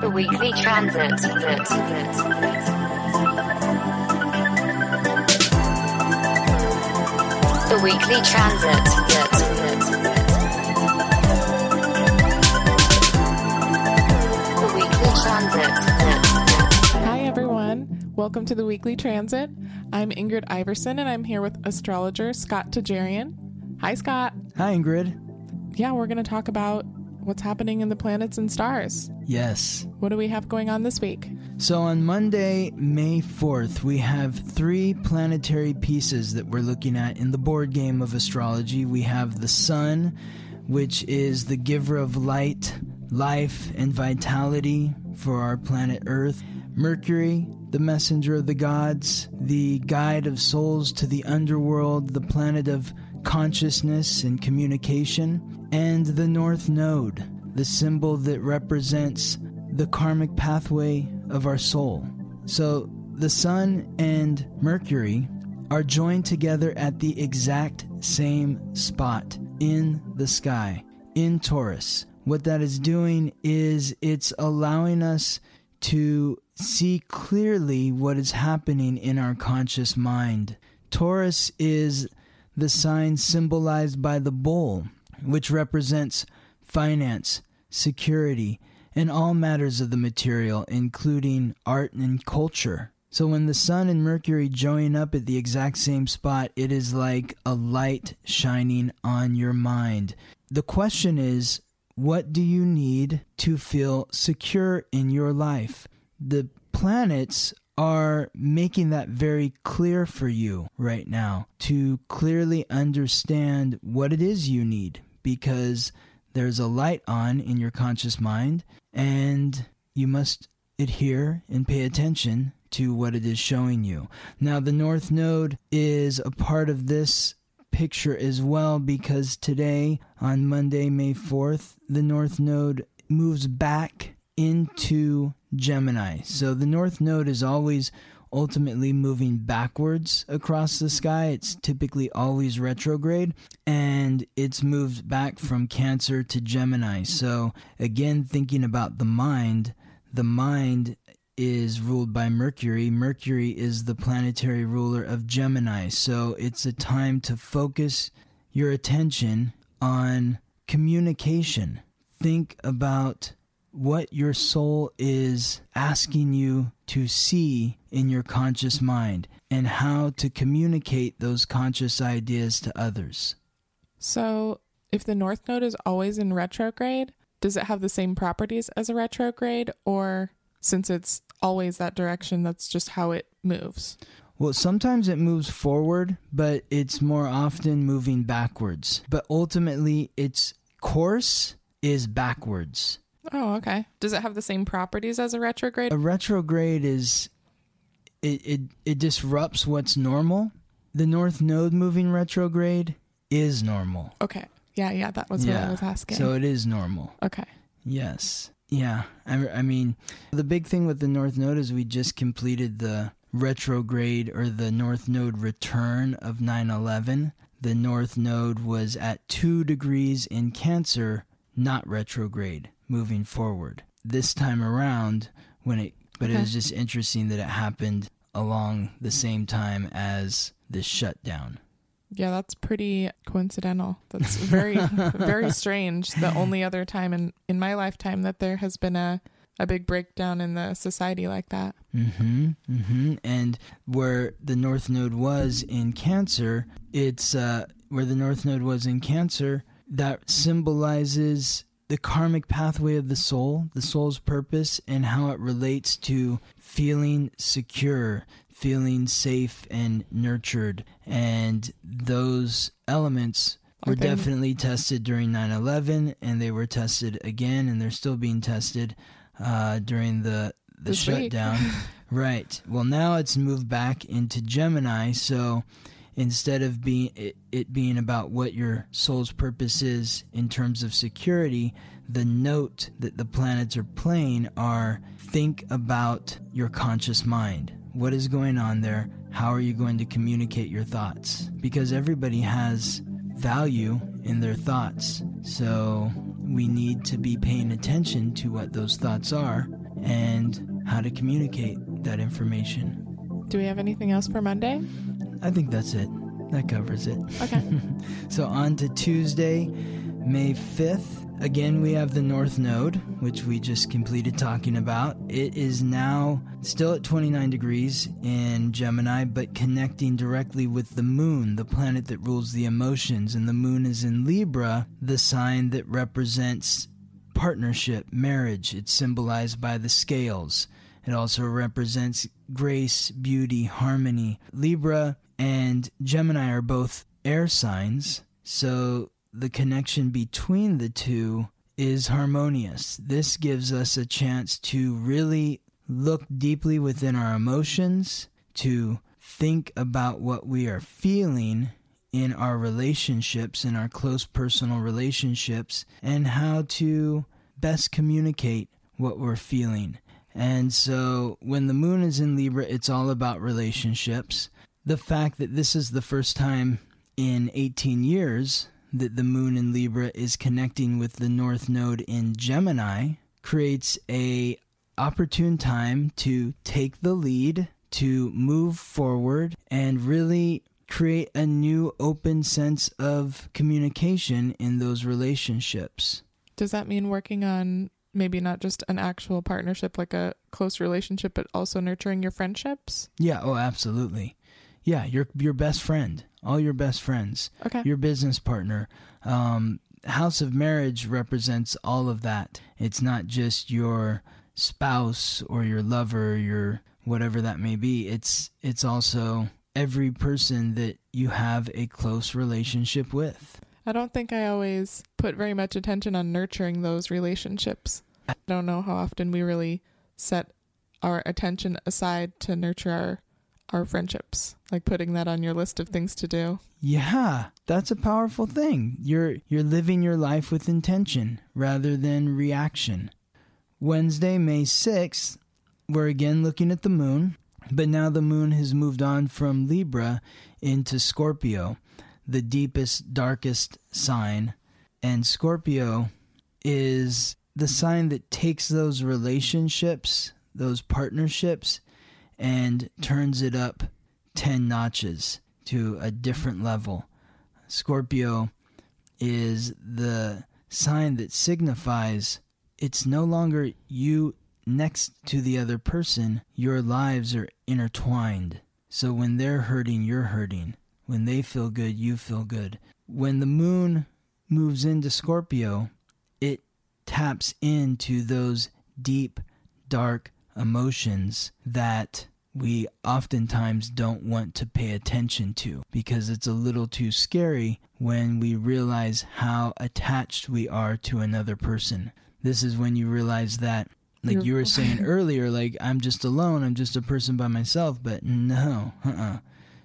The weekly transit. The weekly transit. The weekly transit. Hi, everyone. Welcome to the Weekly Transit. I'm Ingrid Iverson, and I'm here with astrologer Scott Tajarian. Hi, Scott. Hi, Ingrid. Yeah, we're going to talk about what's happening in the planets and stars. Yes. What do we have going on this week? So on Monday, May 4th, we have three planetary pieces that we're looking at in the board game of astrology. We have the Sun, which is the giver of light, life, and vitality for our planet Earth. Mercury, the messenger of the gods, the guide of souls to the underworld, the planet of consciousness and communication, and the North Node, the symbol that represents the karmic pathway of our soul. So the Sun and Mercury are joined together at the exact same spot in the sky, in Taurus. What that is doing is it's allowing us to see clearly what is happening in our conscious mind. Taurus is the sign symbolized by the bull, which represents finance, security, and all matters of the material, including art and culture. So when the Sun and Mercury join up at the exact same spot, it is like a light shining on your mind. The question is, what do you need to feel secure in your life? The planets are making that very clear for you right now to clearly understand what it is you need because there's a light on in your conscious mind and you must adhere and pay attention to what it is showing you. Now, the North Node is a part of this picture as well because today, on Monday, May 4th, the North Node moves back into Gemini. So the North Node is always ultimately moving backwards across the sky. It's typically always retrograde and it's moved back from Cancer to Gemini. So, again, thinking about the mind, the mind is ruled by Mercury. Mercury is the planetary ruler of Gemini. So, it's a time to focus your attention on communication. Think about what your soul is asking you to see in your conscious mind and how to communicate those conscious ideas to others. So, if the North Node is always in retrograde, does it have the same properties as a retrograde, or since it's always that direction, that's just how it moves? Well, sometimes it moves forward, but it's more often moving backwards. But ultimately, its course is backwards. Oh, okay. Does it have the same properties as a retrograde? A retrograde is it it, it disrupts what's normal. The North Node moving retrograde is normal. Okay. Yeah, yeah, that was what I was asking. So it is normal. okay. Yes. Yeah. I, I mean, the big thing with the North Node is we just completed the retrograde or the North Node return of 9 11. The North Node was at 2 degrees in Cancer, not retrograde, moving forward. This time around, when it, but it was just interesting that it happened along the same time as the shutdown. Yeah, that's pretty coincidental. That's very, very strange. The only other time in, in my lifetime that there has been a, a big breakdown in the society like that. Mm-hmm. Mm-hmm. And where the North Node was in Cancer, it's uh, where the North Node was in Cancer that symbolizes the karmic pathway of the soul, the soul's purpose, and how it relates to feeling secure, feeling safe and nurtured. And those elements were they- definitely tested during 9 11, and they were tested again, and they're still being tested uh, during the, the This shutdown. right. Well, now it's moved back into Gemini, so instead of being it, it being about what your soul's purpose is in terms of security, the note that the planets are playing are think about your conscious mind. What is going on there? How are you going to communicate your thoughts? Because everybody has value in their thoughts. So we need to be paying attention to what those thoughts are and how to communicate that information. Do we have anything else for Monday? I think that's it. That covers it. Okay. So on to Tuesday, May 5th. Again, we have the North Node, which we just completed talking about. It is now still at 29 degrees in Gemini, but connecting directly with the moon, the planet that rules the emotions. And the moon is in Libra, the sign that represents partnership, marriage. It's symbolized by the scales. It also represents grace, beauty, harmony. Libra and Gemini are both air signs, so the connection between the two is harmonious. This gives us a chance to really look deeply within our emotions, to think about what we are feeling in our relationships, in our close personal relationships, and how to best communicate what we're feeling. And so when the moon is in Libra, it's all about relationships. The fact that this is the first time in 18 years that the moon in Libra is connecting with the north node in Gemini creates a opportune time to take the lead, to move forward and really create a new open sense of communication in those relationships. Does that mean working on maybe not just an actual partnership, like a close relationship, but also nurturing your friendships? Yeah, oh absolutely. Yeah, your your best friend, all your best friends, Okay. your business partner. Um, House of Marriage represents all of that. It's not just your spouse or your lover, your whatever that may be. It's it's also every person that you have a close relationship with. I don't think I always put very much attention on nurturing those relationships. I don't know how often we really set our attention aside to nurture our our friendships, like putting that on your list of things to do. Yeah, that's a powerful thing. You're you're living your life with intention rather than reaction. Wednesday, May 6th, we're again looking at the moon, but now the moon has moved on from Libra into Scorpio, the deepest darkest sign, and Scorpio is the sign that takes those relationships, those partnerships and turns it up 10 notches to a different level. Scorpio is the sign that signifies it's no longer you next to the other person, your lives are intertwined. So when they're hurting, you're hurting. When they feel good, you feel good. When the moon moves into Scorpio, it taps into those deep, dark emotions that we oftentimes don't want to pay attention to because it's a little too scary when we realize how attached we are to another person. This is when you realize that, like You're- were saying earlier, like I'm just alone, I'm just a person by myself, but no, uh uh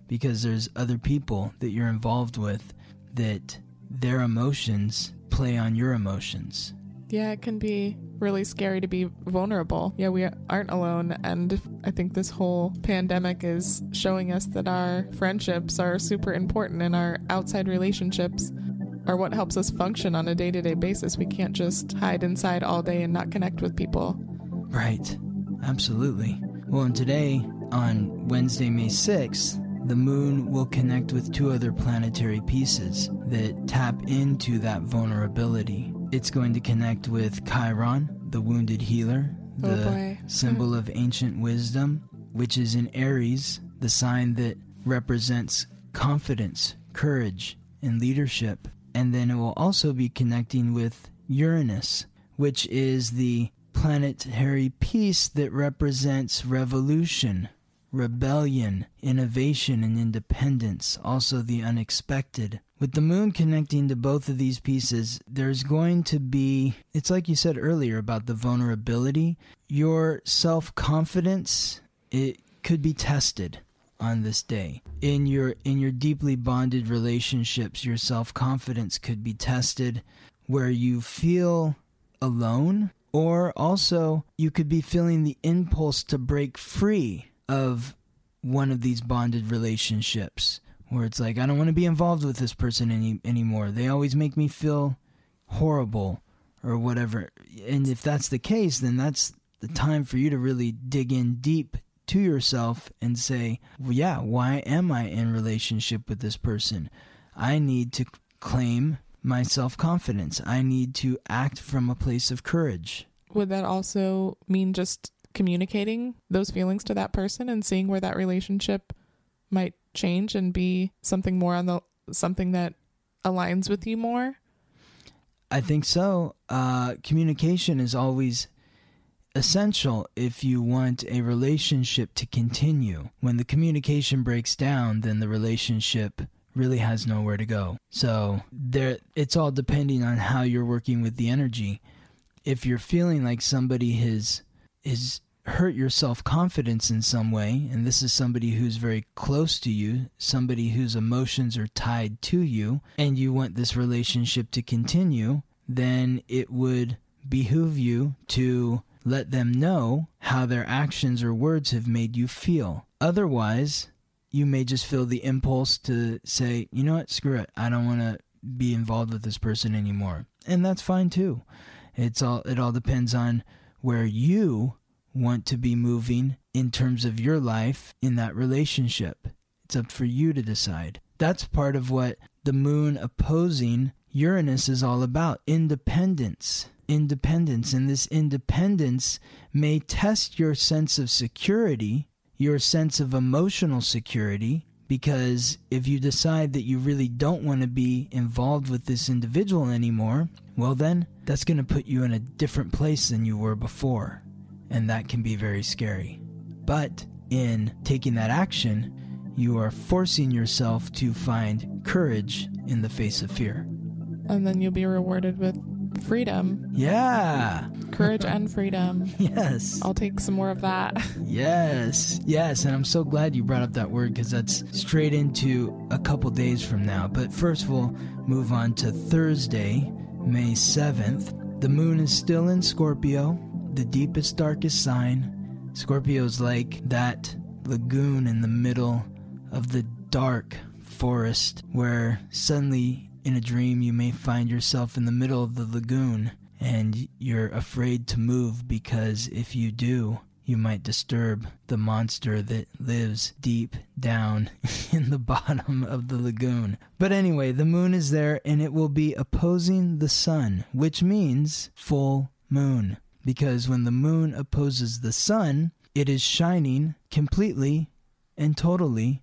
Because there's other people that you're involved with that their emotions play on your emotions. Yeah, it can be really scary to be vulnerable. Yeah, we aren't alone. And I think this whole pandemic is showing us that our friendships are super important and our outside relationships are what helps us function on a day to day basis. We can't just hide inside all day and not connect with people. Right. Absolutely. Well, and today, on Wednesday, May 6th, the moon will connect with two other planetary pieces that tap into that vulnerability. It's going to connect with Chiron, the wounded healer, Oh, the boy. Hmm. symbol of ancient wisdom, which is in Aries, the sign that represents confidence, courage, and leadership. And then it will also be connecting with Uranus, which is the planetary piece that represents revolution, rebellion, innovation, and independence, also the unexpected. With the moon connecting to both of these pieces, there's going to be, it's like you said earlier about the vulnerability, your self confidence, it could be tested on this day. In your in your deeply bonded relationships, your self-confidence could be tested where you feel alone or also you could be feeling the impulse to break free of one of these bonded relationships where it's like I don't want to be involved with this person any anymore. They always make me feel horrible or whatever. And if that's the case, then that's the time for you to really dig in deep to yourself and say, well, yeah, why am I in relationship with this person? I need to claim my self confidence. I need to act from a place of courage. Would that also mean just communicating those feelings to that person and seeing where that relationship might change and be something more on the something that aligns with you more? I think so. Uh, communication is always essential if you want a relationship to continue. When the communication breaks down, then the relationship really has nowhere to go. So there it's all depending on how you're working with the energy. If you're feeling like somebody has is hurt your self-confidence in some way and this is somebody who's very close to you, somebody whose emotions are tied to you and you want this relationship to continue, then it would behoove you to let them know how their actions or words have made you feel. Otherwise, you may just feel the impulse to say, you know what, screw it. I don't want to be involved with this person anymore. And that's fine too. It's all it all depends on where you want to be moving in terms of your life in that relationship. It's up for you to decide. That's part of what the moon opposing Uranus is all about independence. Independence. And this independence may test your sense of security your sense of emotional security because if you decide that you really don't want to be involved with this individual anymore, well, then that's going to put you in a different place than you were before. And that can be very scary. But in taking that action, you are forcing yourself to find courage in the face of fear. And then you'll be rewarded with freedom. Yeah. Courage and freedom. Yes. I'll take some more of that. Yes. Yes. And I'm so glad you brought up that word because that's straight into a couple days from now. But first, we'll move on to Thursday, May 7th. The moon is still in Scorpio, the deepest, darkest sign. Scorpio's like that lagoon in the middle of the dark forest where suddenly in a dream, you may find yourself in the middle of the lagoon and you're afraid to move because if you do, you might disturb the monster that lives deep down in the bottom of the lagoon. But anyway, the moon is there and it will be opposing the sun, which means full moon. Because when the moon opposes the sun, it is shining completely and totally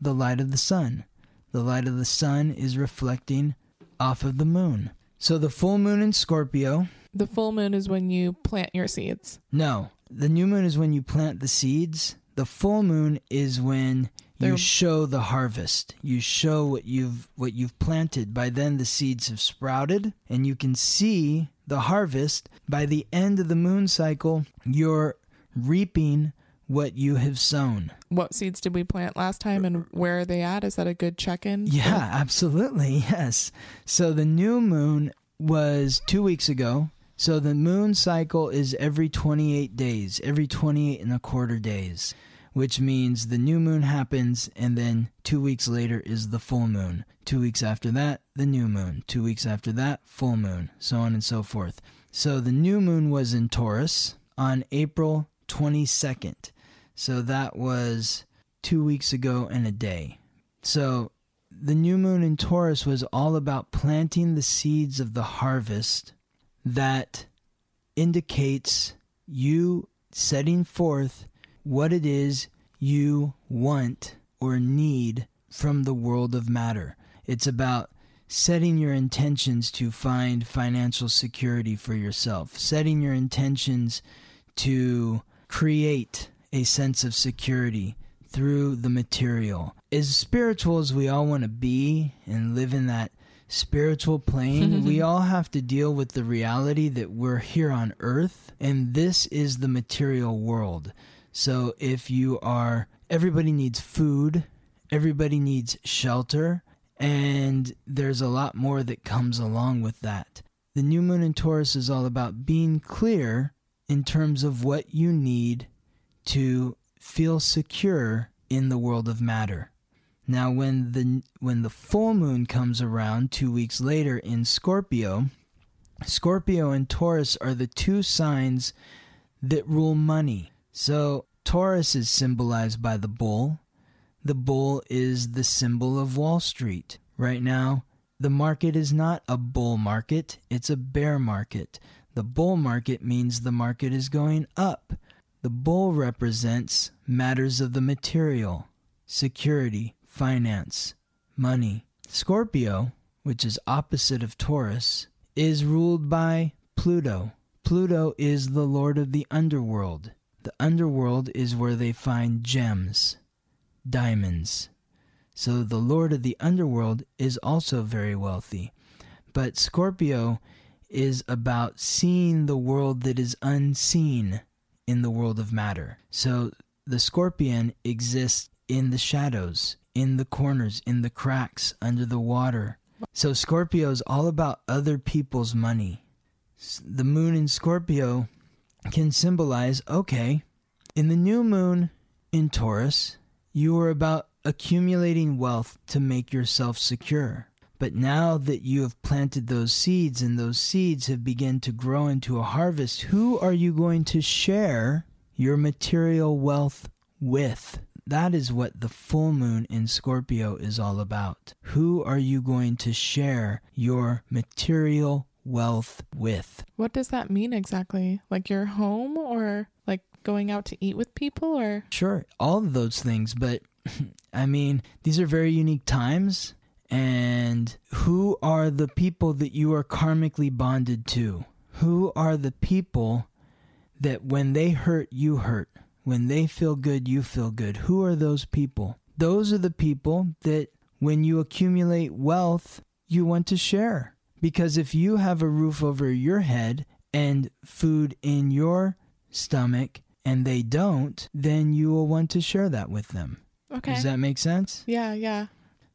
the light of the sun. The light of the sun is reflecting off of the moon. So the full moon in Scorpio. The full moon is when you plant your seeds. No, the new moon is when you plant the seeds. The full moon is when you They're- show the harvest. You show what you've what you've planted. By then the seeds have sprouted and you can see the harvest. By the end of the moon cycle, you're reaping what you have sown. What seeds did we plant last time and where are they at? Is that a good check in? Yeah, absolutely. Yes. So the new moon was two weeks ago. So the moon cycle is every 28 days, every 28 and a quarter days, which means the new moon happens and then two weeks later is the full moon. Two weeks after that, the new moon. Two weeks after that, full moon, so on and so forth. So the new moon was in Taurus on April 22nd. So that was two weeks ago and a day. So the new moon in Taurus was all about planting the seeds of the harvest that indicates you setting forth what it is you want or need from the world of matter. It's about setting your intentions to find financial security for yourself, setting your intentions to create a sense of security through the material. As spiritual as we all want to be and live in that spiritual plane, we all have to deal with the reality that we're here on earth and this is the material world. So if you are, everybody needs food, everybody needs shelter, and there's a lot more that comes along with that. The new moon in Taurus is all about being clear in terms of what you need to feel secure in the world of matter. Now when the when the full moon comes around 2 weeks later in Scorpio, Scorpio and Taurus are the two signs that rule money. So Taurus is symbolized by the bull. The bull is the symbol of Wall Street. Right now, the market is not a bull market, it's a bear market. The bull market means the market is going up. The bull represents matters of the material, security, finance, money. Scorpio, which is opposite of Taurus, is ruled by Pluto. Pluto is the lord of the underworld. The underworld is where they find gems, diamonds. So the lord of the underworld is also very wealthy. But Scorpio is about seeing the world that is unseen in the world of matter. So the scorpion exists in the shadows, in the corners, in the cracks, under the water. So Scorpio is all about other people's money. The moon in Scorpio can symbolize okay, in the new moon in Taurus, you are about accumulating wealth to make yourself secure. But now that you have planted those seeds and those seeds have begun to grow into a harvest, who are you going to share your material wealth with? That is what the full moon in Scorpio is all about. Who are you going to share your material wealth with? What does that mean exactly? Like your home or like going out to eat with people or Sure, all of those things, but I mean, these are very unique times. And who are the people that you are karmically bonded to? Who are the people that when they hurt, you hurt? When they feel good, you feel good. Who are those people? Those are the people that when you accumulate wealth, you want to share. Because if you have a roof over your head and food in your stomach and they don't, then you will want to share that with them. Okay. Does that make sense? yeah, yeah.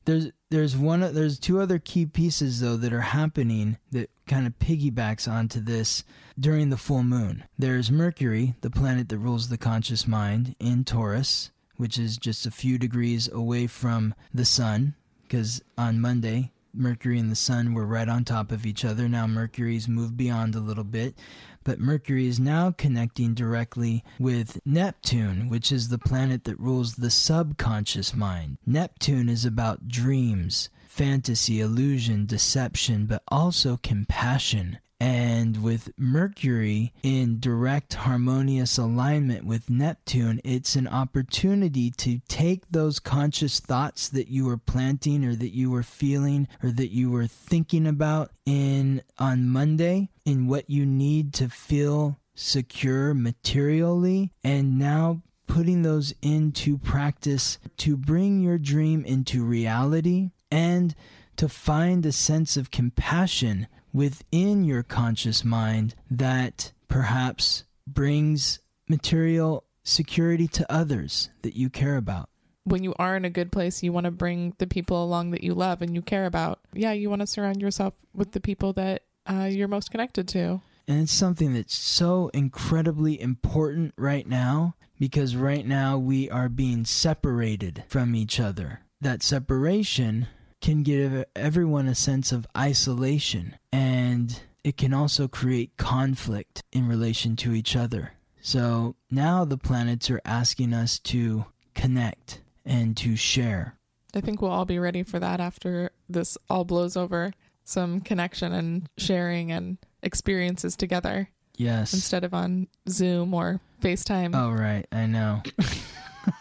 There's there's one there's two other key pieces though that are happening that kind of piggybacks onto this during the full moon. There's Mercury, the planet that rules the conscious mind in Taurus, which is just a few degrees away from the sun because on Monday Mercury and the sun were right on top of each other. Now Mercury's moved beyond a little bit, but Mercury is now connecting directly with Neptune, which is the planet that rules the subconscious mind. Neptune is about dreams, fantasy, illusion, deception, but also compassion. And with Mercury in direct harmonious alignment with Neptune, it's an opportunity to take those conscious thoughts that you were planting or that you were feeling or that you were thinking about in on Monday in what you need to feel secure materially and now putting those into practice to bring your dream into reality and to find a sense of compassion within your conscious mind that perhaps brings material security to others that you care about. When you are in a good place, you want to bring the people along that you love and you care about. Yeah, you want to surround yourself with the people that uh, you're most connected to. And it's something that's so incredibly important right now because right now we are being separated from each other. That separation can give everyone a sense of isolation and it can also create conflict in relation to each other. So now the planets are asking us to connect and to share. I think we'll all be ready for that after this all blows over. Some connection and sharing and experiences together Yes. instead of on Zoom or FaceTime. Oh, right. I know.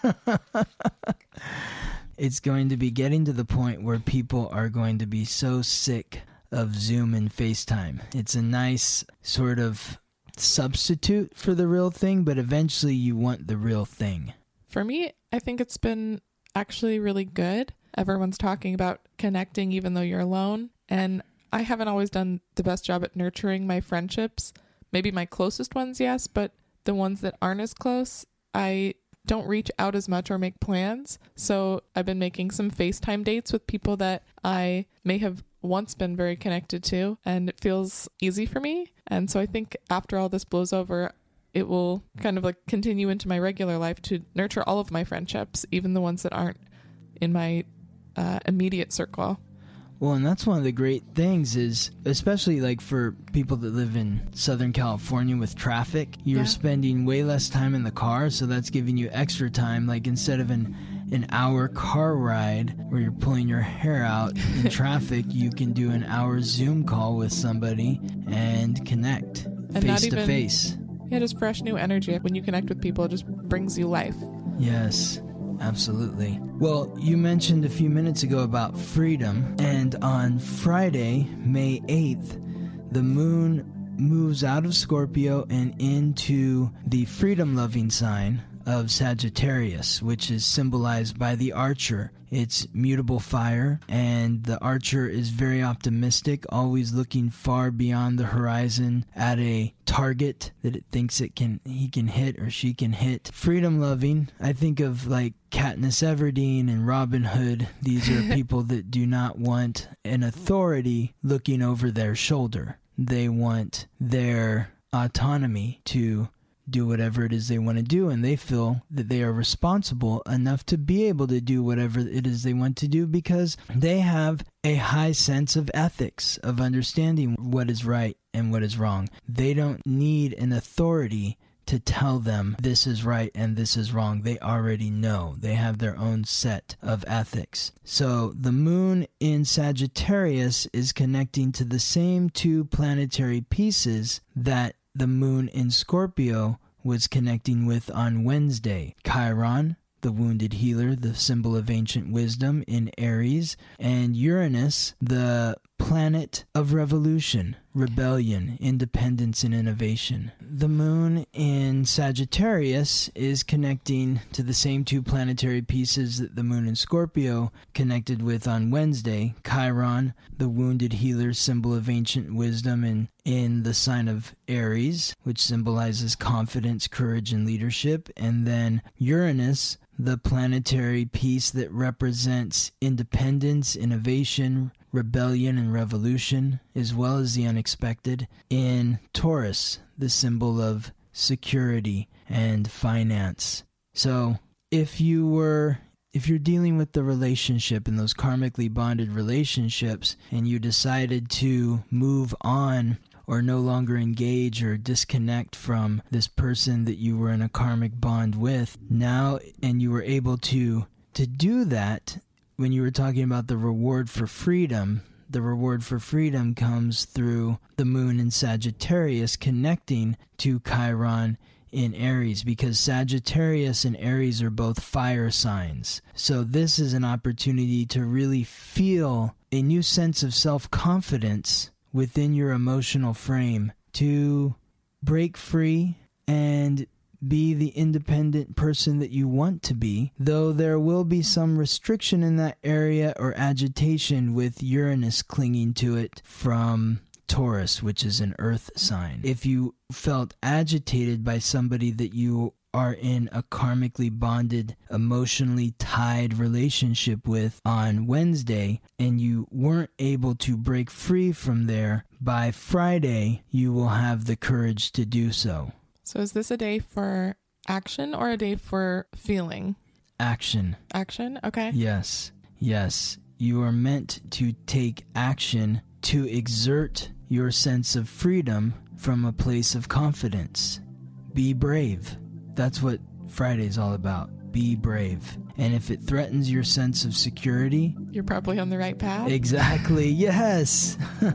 it's going to be getting to the point where people are going to be so sick of Zoom and FaceTime. It's a nice sort of substitute for the real thing, but eventually you want the real thing. For me, I think it's been actually really good. Everyone's talking about connecting even though you're alone. And I haven't always done the best job at nurturing my friendships. Maybe my closest ones, yes, but the ones that aren't as close, I don't reach out as much or make plans. So I've been making some FaceTime dates with people that I may have once been very connected to, and it feels easy for me. And so I think after all this blows over, it will kind of like continue into my regular life to nurture all of my friendships, even the ones that aren't in my uh, immediate circle. Well, and that's one of the great things is, especially like for people that live in Southern California with traffic, you're Yeah. spending way less time in the car, so that's giving you extra time. Like instead of an an hour car ride where you're pulling your hair out in traffic, you can do an hour Zoom call with somebody and connect And face to even- face. Yeah, just fresh new energy. When you connect with people, it just brings you life. Yes, absolutely. Well, you mentioned a few minutes ago about freedom, and on Friday, May 8th, the moon moves out of Scorpio and into the freedom loving sign of Sagittarius, which is symbolized by the archer. It's mutable fire, and the archer is very optimistic, always looking far beyond the horizon at a target that it thinks it can he can hit or she can hit. Freedom loving, I think of like Katniss Everdeen and Robin Hood. These are people that do not want an authority looking over their shoulder. They want their autonomy to do whatever it is they want to do, and they feel that they are responsible enough to be able to do whatever it is they want to do because they have a high sense of ethics, of understanding what is right and what is wrong. They don't need an authority to tell them this is right and this is wrong. They already know. They have their own set of ethics. So the moon in Sagittarius is connecting to the same two planetary pieces that the moon in Scorpio was connecting with on Wednesday. Chiron, the wounded healer, the symbol of ancient wisdom in Aries, and Uranus, the planet of revolution, rebellion, independence, and innovation. The moon in Sagittarius is connecting to the same two planetary pieces that the moon in Scorpio connected with on Wednesday. Chiron, the wounded healer, symbol of ancient wisdom, and in the sign of Aries, which symbolizes confidence, courage, and leadership. And then Uranus, the planetary piece that represents independence, innovation, rebellion, and revolution, as well as the unexpected, in Taurus, the symbol of security and finance. So, if you were if you're dealing with the relationship and those karmically bonded relationships and you decided to move on or no longer engage or disconnect from this person that you were in a karmic bond with now and you were able to to do that when you were talking about the reward for freedom the reward for freedom comes through the moon in Sagittarius connecting to Chiron in Aries because Sagittarius and Aries are both fire signs. So, this is an opportunity to really feel a new sense of self confidence within your emotional frame to break free and be the independent person that you want to be, though there will be some restriction in that area or agitation with Uranus clinging to it from Taurus, which is an earth sign. If you felt agitated by somebody that you are in a karmically bonded, emotionally tied relationship with on Wednesday, and you weren't able to break free from there, by Friday, you will have the courage to do so. So, is this a day for action or a day for feeling? Action. Action? Okay. Yes, yes. You are meant to take action to exert your sense of freedom from a place of confidence. Be brave. That's what Friday's all about. Be brave. And if it threatens your sense of security, You're probably on the right path. exactly, yes. I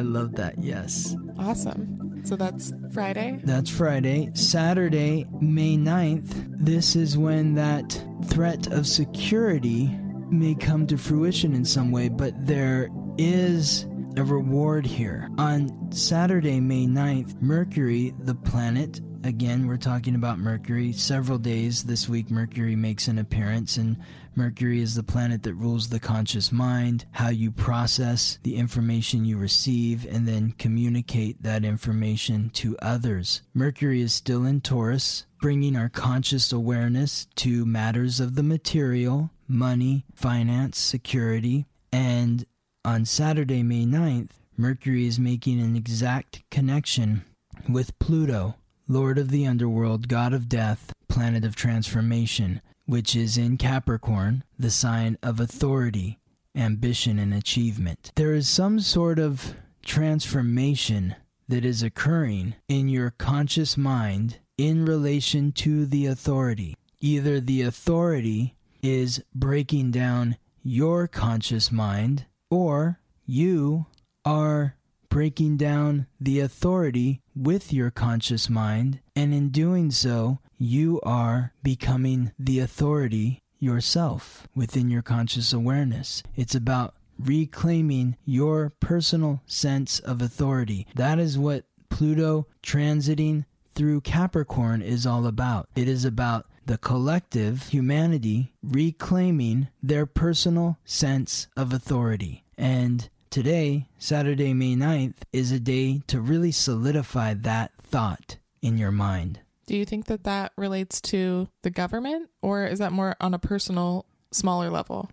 love that, yes. Awesome. So, that's Friday. That's Friday. Saturday, May 9th, this is when that threat of security may come to fruition in some way, but there is a reward here. On Saturday, May 9th, Mercury, the planet, again, we're talking about Mercury. Several days this week, Mercury makes an appearance, and Mercury is the planet that rules the conscious mind, how you process the information you receive, and then communicate that information to others. Mercury is still in Taurus, bringing our conscious awareness to matters of the material, money, finance, security, and on Saturday, May 9th, Mercury is making an exact connection with Pluto, Lord of the Underworld, God of Death, Planet of Transformation, which is in Capricorn, the sign of authority ambition and achievement. There is some sort of transformation that is occurring in your conscious mind in relation to the authority. Either the authority is breaking down your conscious mind, or you are breaking down the authority with your conscious mind, and in doing so, you are becoming the authority yourself within your conscious awareness. It's about reclaiming your personal sense of authority. That is what Pluto transiting through Capricorn is all about. It is about the collective humanity reclaiming their personal sense of authority. And today, Saturday, May 9th, is a day to really solidify that thought in your mind. Do you think that that relates to the government or is that more on a personal, smaller level?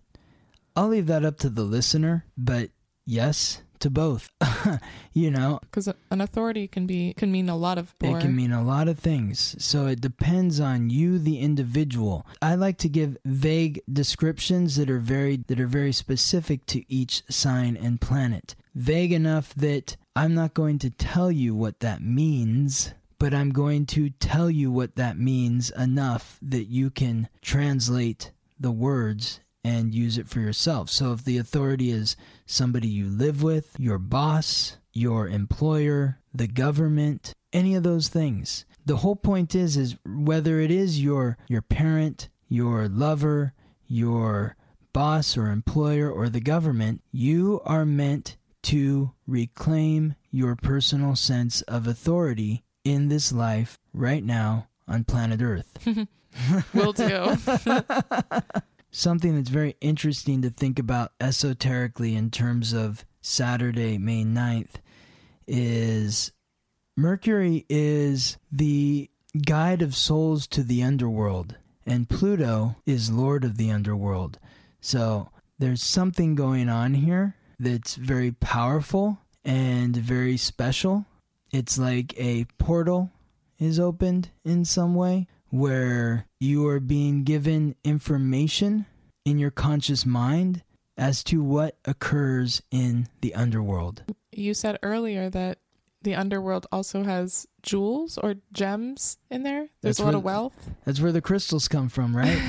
I'll leave that up to the listener, but yes, to both. you know, Because an authority can be can mean a lot of it can mean a lot of things. So it depends on you the individual. I like to give vague descriptions that are very that are very specific to each sign and planet. Vague enough that I'm not going to tell you what that means, but I'm going to tell you what that means enough that you can translate the words and use it for yourself. So if the authority is somebody you live with, your boss, your employer, the government, any of those things. The whole point is is whether it is your your parent, your lover, your boss or employer or the government, you are meant to reclaim your personal sense of authority in this life right now on planet Earth. Will do. something that's very interesting to think about esoterically in terms of Saturday, May 9th, is Mercury is the guide of souls to the underworld, and Pluto is lord of the underworld. So there's something going on here that's very powerful and very special. It's like a portal is opened in some way where you are being given information in your conscious mind as to what occurs in the underworld. You said earlier that the underworld also has jewels or gems in there. There's That's a lot where- of wealth. That's where the crystals come from, right?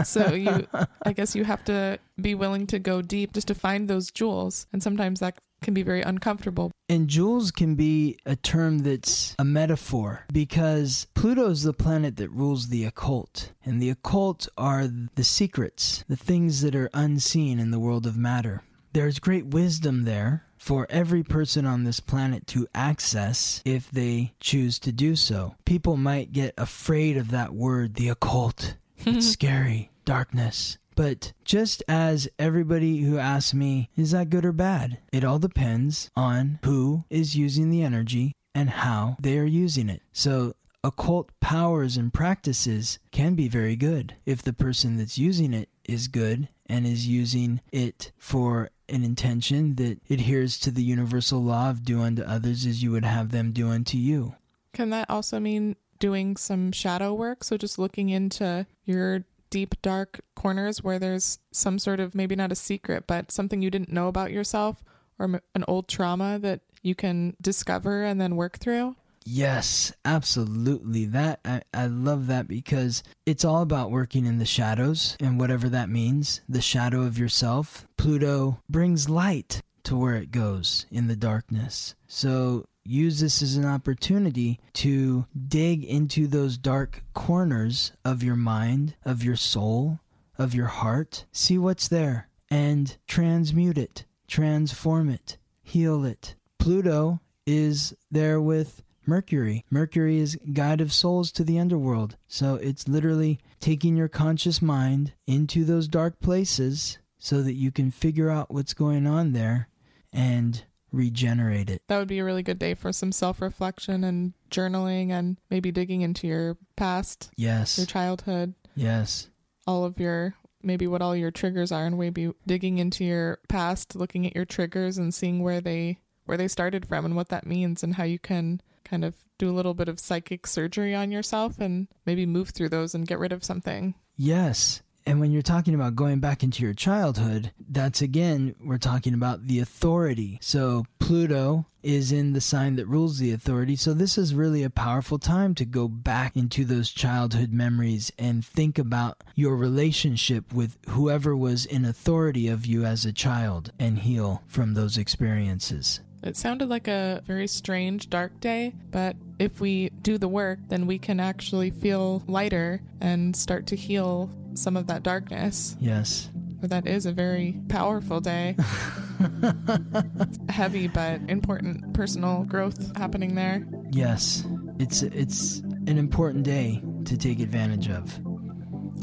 So you I guess you have to be willing to go deep just to find those jewels. And sometimes that can be very uncomfortable. And jewels can be a term that's a metaphor because Pluto is the planet that rules the occult. And the occult are the secrets, the things that are unseen in the world of matter. There's great wisdom there for every person on this planet to access if they choose to do so. People might get afraid of that word, the occult. It's scary, darkness. But just as everybody who asks me, is that good or bad? It all depends on who is using the energy and how they are using it. So, occult powers and practices can be very good if the person that's using it is good and is using it for an intention that adheres to the universal law of do unto others as you would have them do unto you. Can that also mean doing some shadow work? So just looking into your deep, dark corners where there's some sort of maybe not a secret, but something you didn't know about yourself or an old trauma that you can discover and then work through? Yes, absolutely. That I, I love that because it's all about working in the shadows and whatever that means, the shadow of yourself. Pluto brings light to where it goes in the darkness. So use this as an opportunity to dig into those dark corners of your mind, of your soul, of your heart. See what's there and transmute it, transform it, heal it. Pluto is there with Mercury. Mercury is guide of souls to the underworld. So it's literally taking your conscious mind into those dark places so that you can figure out what's going on there and regenerate it. That would be a really good day for some self reflection and journaling and maybe digging into your past, Yes. your childhood, Yes. all of your maybe what all your triggers are and maybe digging into your past, looking at your triggers and seeing where they where they started from and what that means and how you can kind of do a little bit of psychic surgery on yourself and maybe move through those and get rid of something. Yes. And when you're talking about going back into your childhood, that's again, we're talking about the authority. So Pluto is in the sign that rules the authority. So this is really a powerful time to go back into those childhood memories and think about your relationship with whoever was in authority of you as a child and heal from those experiences. It sounded like a very strange, dark day, but if we do the work, then we can actually feel lighter and start to heal some of that darkness. Yes. But that is a very powerful day. Heavy but important personal growth happening there. Yes. It's it's an important day to take advantage of.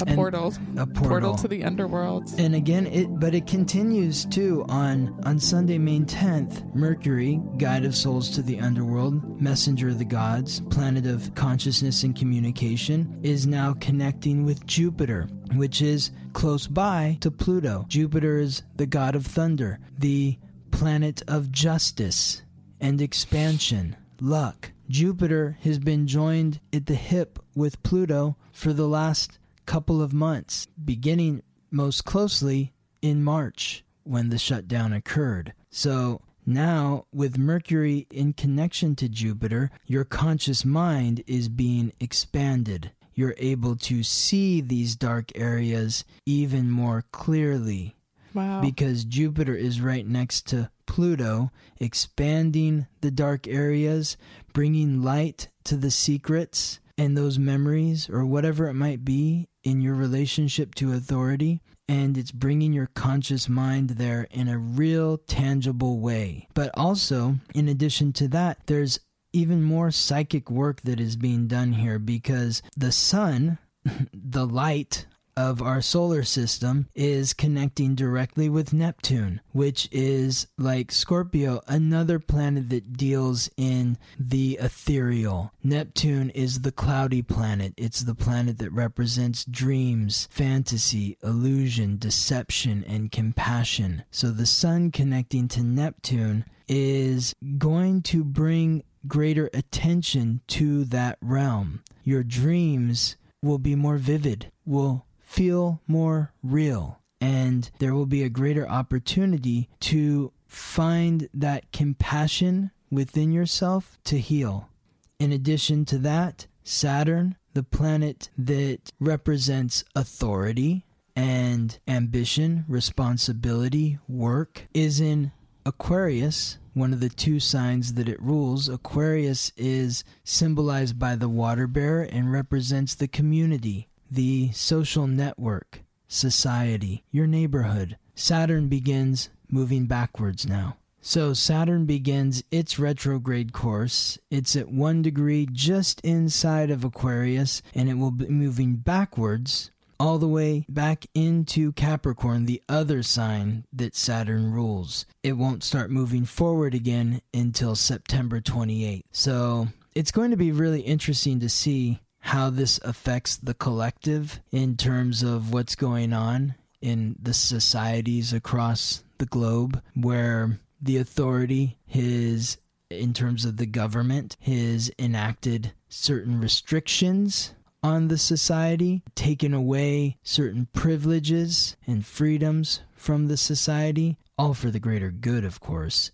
A portal. A Portal to the underworld. And again, it but it continues too on on Sunday, May 10th. Mercury, guide of souls to the underworld, messenger of the gods, planet of consciousness and communication, is now connecting with Jupiter, which is close by to Pluto. Jupiter is the god of thunder, the planet of justice and expansion, luck. Jupiter has been joined at the hip with Pluto for the last couple of months, beginning most closely in March when the shutdown occurred. So now, with Mercury in connection to Jupiter, your conscious mind is being expanded. You're able to see these dark areas even more clearly Wow. because Jupiter is right next to Pluto, expanding the dark areas, bringing light to the secrets and those memories or whatever it might be in your relationship to authority. And it's bringing your conscious mind there in a real tangible way. But also, in addition to that, there's even more psychic work that is being done here because the sun, the light of our solar system is connecting directly with Neptune, which is like Scorpio, another planet that deals in the ethereal. Neptune is the cloudy planet. It's the planet that represents dreams, fantasy, illusion, deception, and compassion. So the sun connecting to Neptune is going to bring greater attention to that realm. Your dreams will be more vivid, will feel more real, and there will be a greater opportunity to find that compassion within yourself to heal. In addition to that, Saturn, the planet that represents authority and ambition, responsibility, work, is in Aquarius, one of the two signs that it rules. Aquarius is symbolized by the water bearer and represents the community, the social network, society, your neighborhood. Saturn begins moving backwards now. So Saturn begins its retrograde course. It's at one degree just inside of Aquarius, and it will be moving backwards all the way back into Capricorn, the other sign that Saturn rules. It won't start moving forward again until September 28th. So it's going to be really interesting to see how this affects the collective in terms of what's going on in the societies across the globe where the authority has in terms of the government has enacted certain restrictions on the society, taken away certain privileges and freedoms from the society, all for the greater good, of course.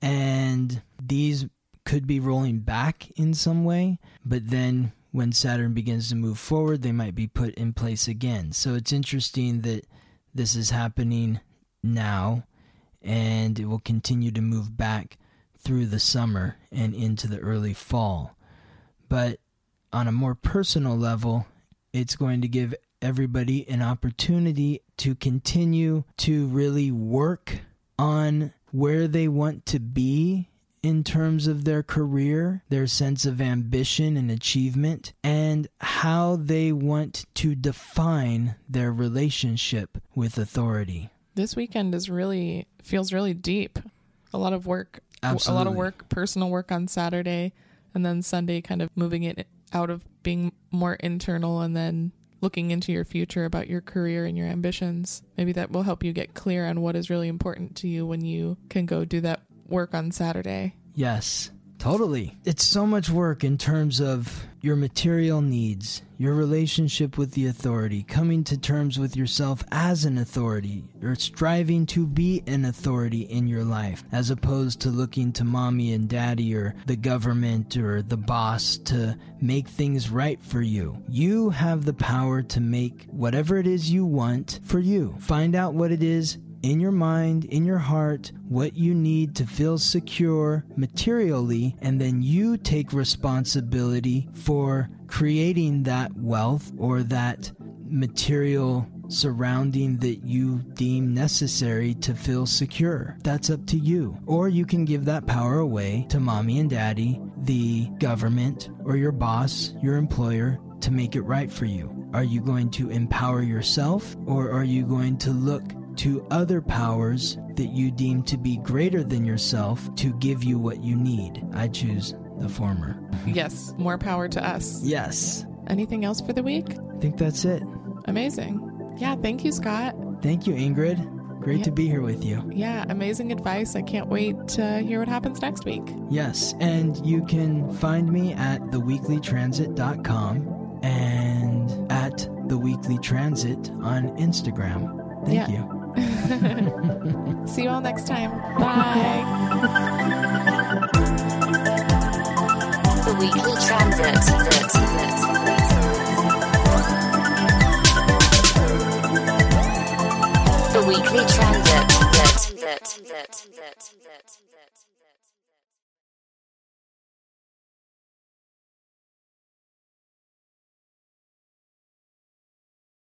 And these could be rolling back in some way, but then when Saturn begins to move forward, they might be put in place again. So it's interesting that this is happening now, and it will continue to move back through the summer and into the early fall. But on a more personal level, it's going to give everybody an opportunity to continue to really work on where they want to be in terms of their career, their sense of ambition and achievement, and how they want to define their relationship with authority. This weekend is really feels really deep. A lot of work, a lot of work, personal work on Saturday, and then Sunday kind of moving it out of being more internal and then looking into your future about your career and your ambitions. Maybe that will help you get clear on what is really important to you when you can go do that work on Saturday. Yes, Totally. It's so much work in terms of your material needs, your relationship with the authority, coming to terms with yourself as an authority, or striving to be an authority in your life, as opposed to looking to mommy and daddy or the government or the boss to make things right for you. You have the power to make whatever it is you want for you. Find out what it is in your mind, in your heart, what you need to feel secure materially, and then you take responsibility for creating that wealth or that material surrounding that you deem necessary to feel secure. That's up to you. Or you can give that power away to mommy and daddy, the government, or your boss, your employer, to make it right for you. Are you going to empower yourself, or are you going to look to other powers that you deem to be greater than yourself to give you what you need. I choose the former. Yes, more power to us. Yes. Anything else for the week? I think that's it. Amazing. Yeah, thank you, Scott. Thank you, Ingrid. Great Yeah. to be here with you. Yeah, amazing advice. I can't wait to hear what happens next week. Yes, and you can find me at theweeklytransit.com and at theweeklytransit on Instagram. Thank Yeah. you. See you all next time. Bye. The Weekly Transit. The Weekly Transit.